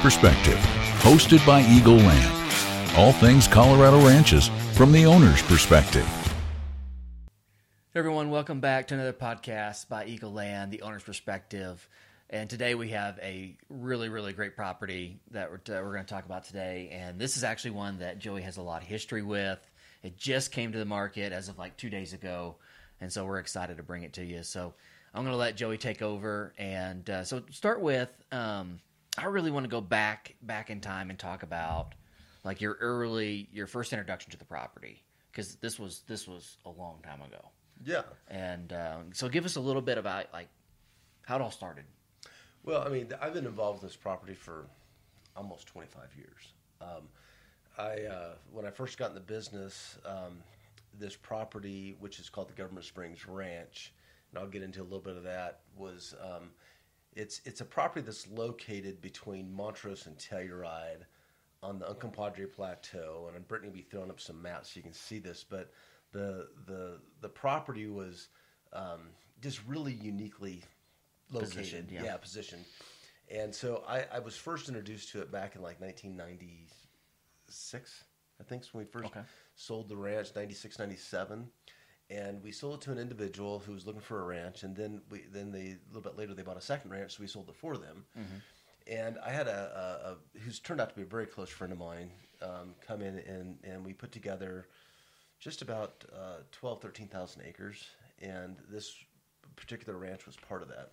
Perspective, hosted by Eagle Land. All things Colorado ranches from the owner's perspective. Hey everyone, welcome back to another podcast by Eagle Land, the owner's perspective. And today we have a really, really great property that we're, uh, we're going to talk about today. And this is actually one that Joey has a lot of history with. It just came to the market as of like two days ago. And so we're excited to bring it to you. So I'm going to let Joey take over. And uh, so start with, um, I really want to go back back in time and talk about like your early, your first introduction to the property because this was this was a long time ago. Yeah. And um, so give us a little bit about like how it all started. Well, I mean, I've been involved with this property for almost 25 years. Um, I uh, when I first got in the business, um, this property, which is called the Government Springs Ranch, and I'll get into a little bit of that, was um, it's it's a property that's located between Montrose and Telluride on the Uncompahgre Plateau, and Brittany will be throwing up some maps so you can see this, but the the the property was um, just really uniquely located, Positioned, yeah. yeah, positioned. And so I, I was first introduced to it back in like 1996, I think, when we first Okay. sold the ranch, 96, 97. And we sold it to an individual who was looking for a ranch, and then we then they a little bit later they bought a second ranch, so we sold it for them. And I had a, a, a who's turned out to be a very close friend of mine um, come in and and we put together just about uh, 12, 13,000 acres, and this particular ranch was part of that.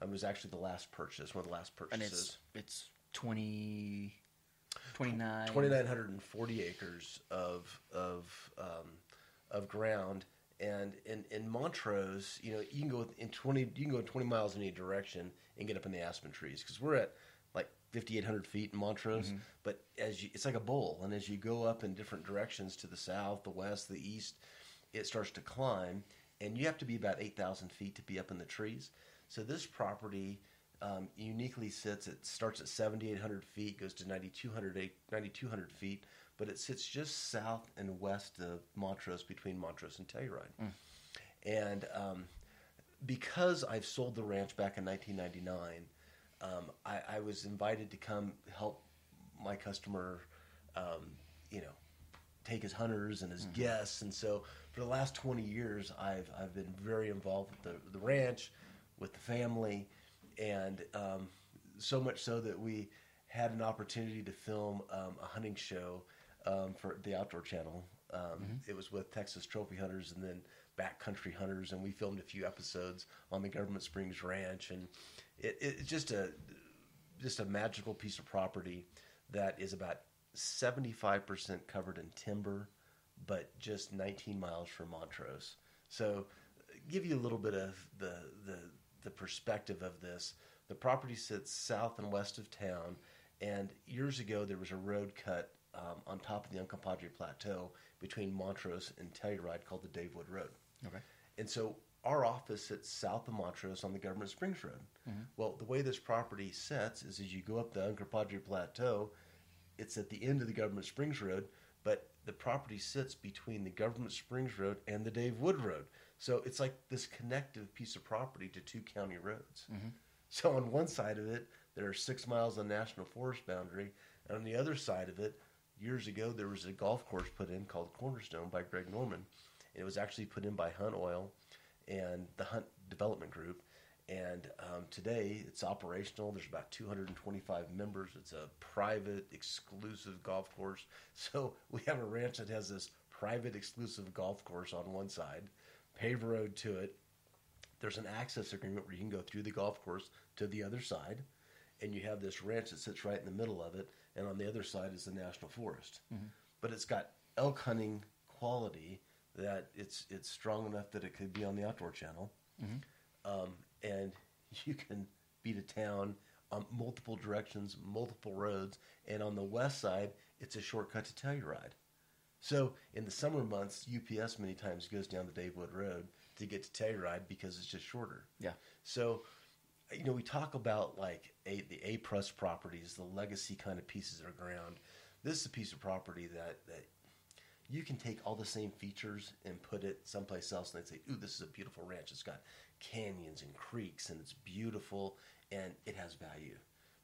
Um, it was actually the last purchase, one of the last purchases. And it's it's 20 29 2,940 acres of of um, of ground, and in, in Montrose, you know, you can go in 20 you can go 20 miles in any direction and get up in the aspen trees because we're at like 5,800 feet in Montrose. But as you, it's like a bowl, and as you go up in different directions to the south, the west, the east, it starts to climb, and you have to be about 8,000 feet to be up in the trees. So this property um, uniquely sits. It starts at 7,800 feet, goes to 9,200 ac- 9,200 feet, but it sits just south and west of Montrose, between Montrose and Telluride. And um, because I've sold the ranch back in 1999, um, I, I was invited to come help my customer, um, you know, take his hunters and his guests. And so for the last 20 years, I've, I've been very involved with the, the ranch, with the family, and um, so much so that we had an opportunity to film um, a hunting show um, for the Outdoor Channel. Um, It was with Texas Trophy Hunters and then Backcountry Hunters, and we filmed a few episodes on the Government Springs Ranch, and it, it's just a just a magical piece of property that is about 75% covered in timber, but just 19 miles from Montrose. So, give you a little bit of the, the, the perspective of this. The property sits south and west of town, and years ago there was a road cut um, on top of the Uncompahgre Plateau between Montrose and Telluride called the Dave Wood Road. Okay. And so our office sits south of Montrose on the Government Springs Road. Well, the way this property sets is as you go up the Uncompahgre Plateau, it's at the end of the Government Springs Road, but the property sits between the Government Springs Road and the Dave Wood Road. So it's like this connective piece of property to two county roads. So on one side of it, there are six miles of national forest boundary, and on the other side of it, years ago there was a golf course put in called Cornerstone by Greg Norman. And it was actually put in by Hunt Oil and the Hunt Development Group. And um, today it's operational. There's about 225 members. It's a private, exclusive golf course. So we have a ranch that has this private, exclusive golf course on one side, paved road to it. There's an access agreement where you can go through the golf course to the other side, and you have this ranch that sits right in the middle of it, and on the other side is the national forest. But it's got elk hunting quality that it's it's strong enough that it could be on the outdoor channel, um, and you can be to town on multiple directions, multiple roads, and on the west side, it's a shortcut to Telluride. So in the summer months, UPS many times goes down the Dave Wood Road to get to Telluride because it's just shorter. Yeah. So, you know, we talk about like a, the A plus properties, the legacy kind of pieces of ground. This is a piece of property that that you can take all the same features and put it someplace else, and they'd say, "Ooh, this is a beautiful ranch. It's got canyons and creeks, and it's beautiful, and it has value."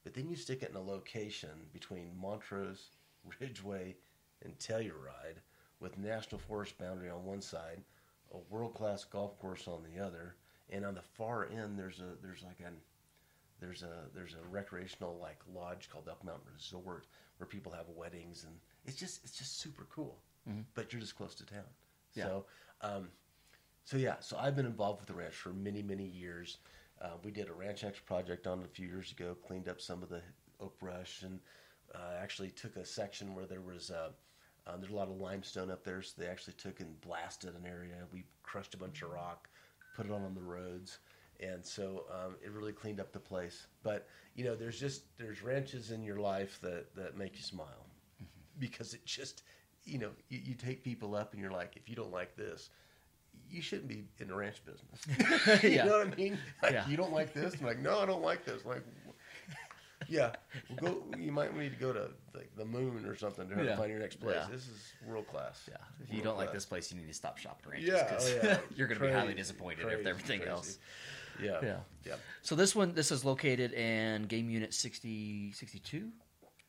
But then you stick it in a location between Montrose, Ridgway, and Telluride, with National Forest boundary on one side, a world class golf course on the other, and on the far end there's a there's like an there's a there's a recreational like lodge called Elk Mountain Resort where people have weddings and it's just it's just super cool. But you're just close to town. Yeah. So um, so yeah, so I've been involved with the ranch for many many years. Uh, we did a Ranch X project on it a few years ago, cleaned up some of the oak brush, and uh, actually took a section where there was uh, um, there's a lot of limestone up there, so they actually took and blasted an area. We crushed a bunch of rock, put it on on the roads, and so um, it really cleaned up the place. But you know, there's just there's ranches in your life that that make you smile because it just you know you, you take people up and you're like, if you don't like this. You shouldn't be in the ranch business. you Yeah. know what I mean? Like, Yeah. you don't like this? I'm like, no, I don't like this. like, yeah, well, go. You might need to go to like the moon or something to Yeah. find your next place. Yeah. This is world class. Yeah. If you don't like this place, you need to stop shopping ranches. Yeah, oh, yeah. you're going to be highly disappointed crazy, with everything crazy. else. Yeah, Yeah. yeah. So this one, this is located in Game Unit 60, 62?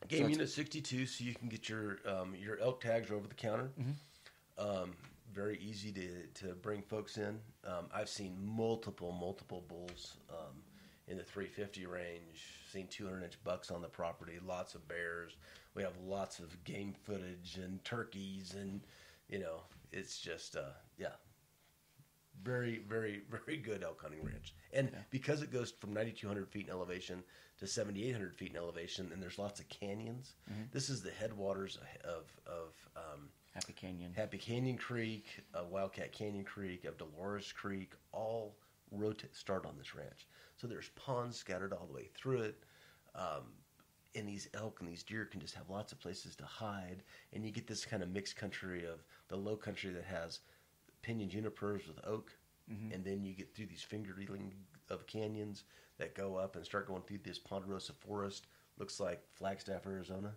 Game So unit sixty two, so you can get your um, your elk tags over the counter. Mm-hmm. Um, very easy to, to bring folks in. Um, I've seen multiple multiple bulls um, in the three fifty range. Seen two hundred inch bucks on the property. Lots of bears. We have lots of game footage and turkeys, and you know it's just uh, yeah, very, very, very good elk hunting ranch. And because it goes from 9,200 feet in elevation to 7,800 feet in elevation, and there's lots of canyons, this is the headwaters of, of um, Happy Canyon. Happy Canyon Creek, uh, Wildcat Canyon Creek, of Dolores Creek, all rotate, start on this ranch. So there's ponds scattered all the way through it. Um, and these elk and these deer can just have lots of places to hide. And you get this kind of mixed country of the low country that has pinyon junipers with oak. And then you get through these fingerling of canyons that go up and start going through this ponderosa forest. Looks like Flagstaff, Arizona.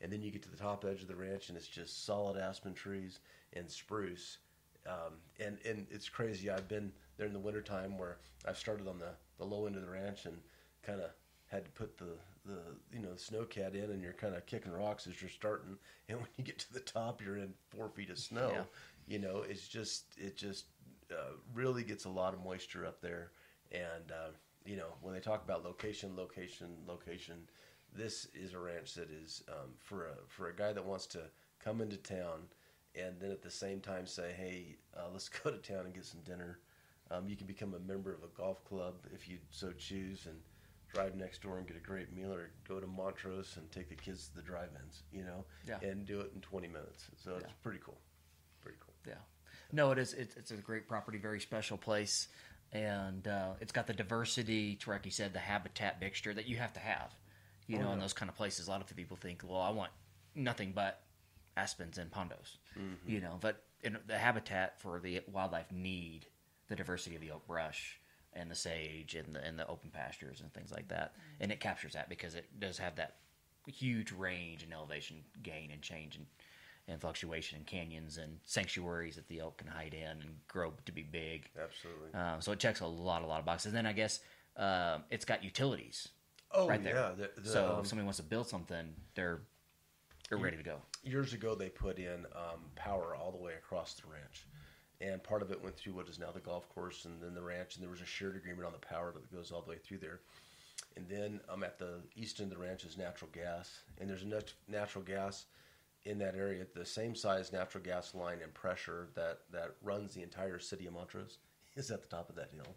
And then you get to the top edge of the ranch, and it's just solid aspen trees and spruce. Um, and and it's crazy. I've been in the wintertime where I've started on the, the low end of the ranch and kind of had to put the, the you know snowcat in, and you're kind of kicking rocks as you're starting. And when you get to the top, you're in four feet of snow. Yeah. You know, it's just it just uh, really gets a lot of moisture up there. And uh, you know, when they talk about location, location, location, this is a ranch that is um, for a for a guy that wants to come into town and then at the same time say, hey, uh, let's go to town and get some dinner. Um, you can become a member of a golf club if you so choose, and drive next door and get a great meal, or go to Montrose and take the kids to the drive-ins, you know, Yeah. and do it in 20 minutes. So it's pretty cool, pretty cool. Yeah. No, it is. It's, it's a great property, very special place, and uh, it's got the diversity, to like you said, the habitat mixture that you have to have. You know, in those kind of places, a lot of people think, well, I want nothing but aspens and pondos. You know, but in the habitat for the wildlife need the diversity of the oak brush and the sage and the and the open pastures and things like that, and it captures that because it does have that huge range and elevation gain and change and and fluctuation in canyons and sanctuaries that the elk can hide in and grow to be big. Absolutely. Um, so it checks a lot, a lot of boxes. And then I guess um, it's got utilities oh right there. yeah. The, the, so um, if somebody wants to build something, they're they're ready to go. years ago they put in um, power all the way across the ranch and part of it went through what is now the golf course and then the ranch and there was a shared agreement on the power that goes all the way through there. And then um, at the east end of the ranch is natural gas and there's enough natural gas in that area the same size natural gas line and pressure that that runs the entire city of montrose is at the top of that hill.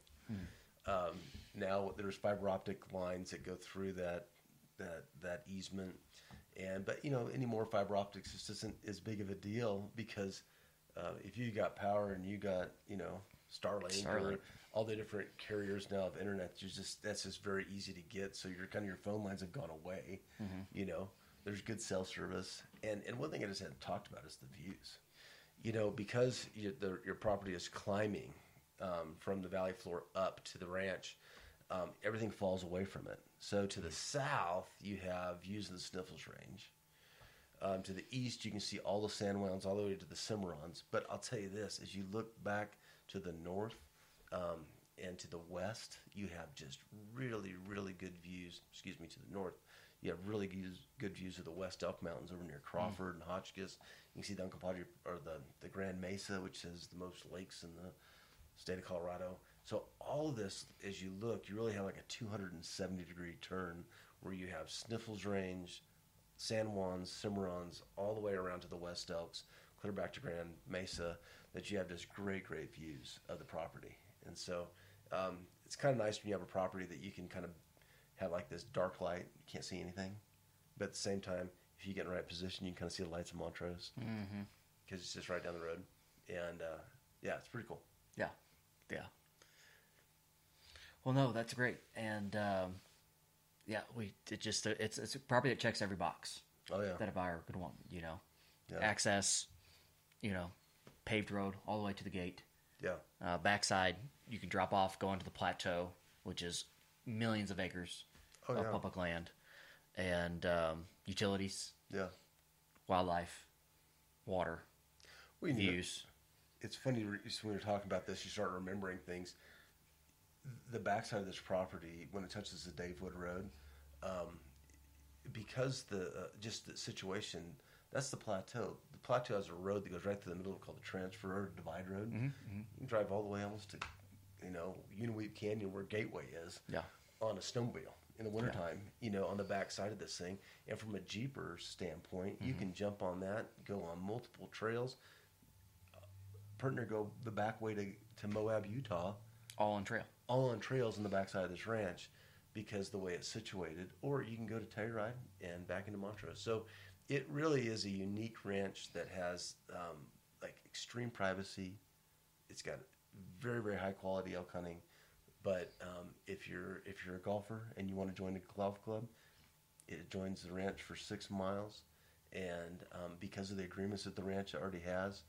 Um, now there's fiber optic lines that go through that that that easement. And but you know any more fiber optics just isn't as big of a deal because uh, if you got power and you got you know Starlink, or Starlink. all the different carriers now of internet, you just that's just very easy to get. So your kind of your phone lines have gone away. You know, there's good cell service, and and one thing I just hadn't talked about is the views. You know, because you, the, your property is climbing um, from the valley floor up to the ranch, um, everything falls away from it. So to the south, you have views of the Sneffels Range. Um, to the east, you can see all the San Juans all the way to the Cimarrons. But I'll tell you this: as you look back to the north, um, and to the west, you have just really, really good views. Excuse me, to the north, you have really good, good views of the West Elk Mountains over near Crawford and Hotchkiss. You can see the Uncompahgre or the the Grand Mesa, which has the most lakes in the state of Colorado. So all of this, as you look, you really have like a 270 degree turn where you have Sneffels Range, San Juans, Cimarrons, all the way around to the West Elks, clear back to Grand Mesa. That you have just great, great views of the property, and so um, it's kind of nice when you have a property that you can kind of have like this dark light, you can't see anything, but at the same time, if you get in the right position, you can kind of see the lights of Montrose because Mm-hmm. it's just right down the road, and uh, yeah, it's pretty cool. Yeah, yeah. Well, no, that's great, and um, yeah, we it just it's it's a property that checks every box Oh yeah, that a buyer could want. You know, Yeah. access, you know, paved road all the way to the gate. yeah, Uh, backside, you can drop off, go into the plateau, which is millions of acres Oh, of yeah. public land, and um, utilities, yeah. wildlife, water, Well, you know, views. it's funny when you're talking about this, you start remembering things. The backside of this property, when it touches the Dave Wood Road, um, because the uh, just the situation, that's the plateau. The plateau has a road that goes right through the middle, called the Transfer Road, Divide Road. You can drive all the way almost to, you know, Unaweep Canyon, where Gateway is. Yeah. On a snowmobile in the wintertime, you know, on the back side of this thing. And from a Jeeper standpoint, you can jump on that, go on multiple trails, partner go the back way to, to Moab, Utah, all on trail. all on trails in the backside of this ranch because the way it's situated. Or you can go to Telluride and back into Montrose. So it really is a unique ranch that has um, like extreme privacy. It's got very very high quality elk hunting. But um, if you're if you're a golfer and you want to join a golf club, it joins the ranch for six miles, and um, because of the agreements that the ranch already has,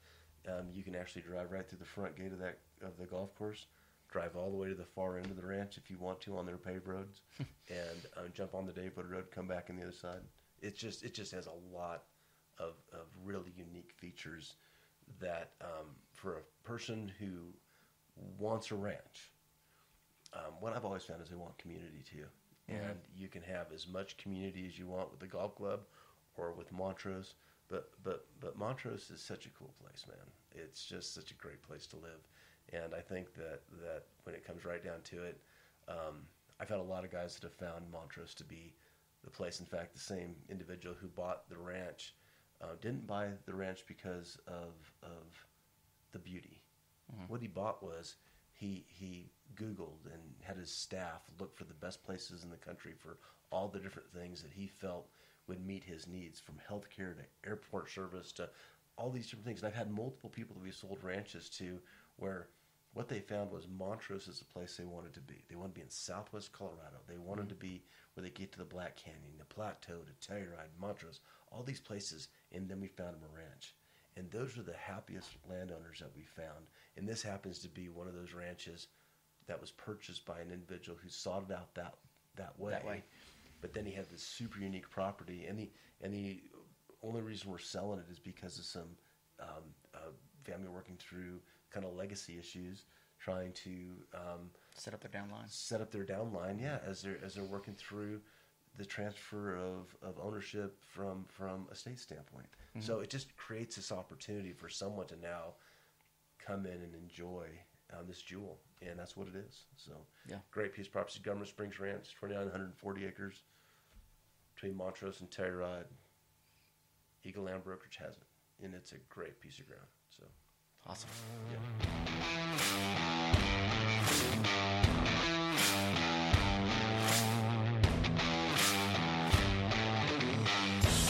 um, you can actually drive right through the front gate of that of the golf course, drive all the way to the far end of the ranch if you want to on their paved roads, and uh, jump on the Dave Wood Road, come back on the other side. It's just it just has a lot of of really unique features that um, for a person who wants a ranch um, what I've always found is they want community too, and you can have as much community as you want with the golf club or with Montrose. But but but Montrose is such a cool place, man. It's just such a great place to live, and I think that that when it comes right down to it, um, I've had a lot of guys that have found Montrose to be the place. In fact, the same individual who bought the ranch uh, didn't buy the ranch because of of the beauty. What he bought was he he Googled and had his staff look for the best places in the country for all the different things that he felt would meet his needs, from healthcare to airport service to all these different things. And I've had multiple people that we sold ranches to where what they found was Montrose is the place they wanted to be. They wanted to be in southwest Colorado. They wanted to be where they get to the Black Canyon, the Plateau, to Telluride, Montrose, all these places. And then we found them a ranch. And those are the happiest landowners that we found. And this happens to be one of those ranches that was purchased by an individual who sought it out that that way. That way. But then he had this super unique property, and the and the only reason we're selling it is because of some um, uh, family working through kind of legacy issues, trying to um, Set up their downline. set up their downline. Yeah, as they're as they're working through the transfer of, of ownership from from a state standpoint. So it just creates this opportunity for someone to now come in and enjoy um, this jewel, and that's what it is. So Yeah. great piece of property. Government Springs Ranch, twenty nine hundred and forty acres between Montrose and Telluride. Eagle Land Brokerage has it, and it's a great piece of ground. So Awesome. Yeah.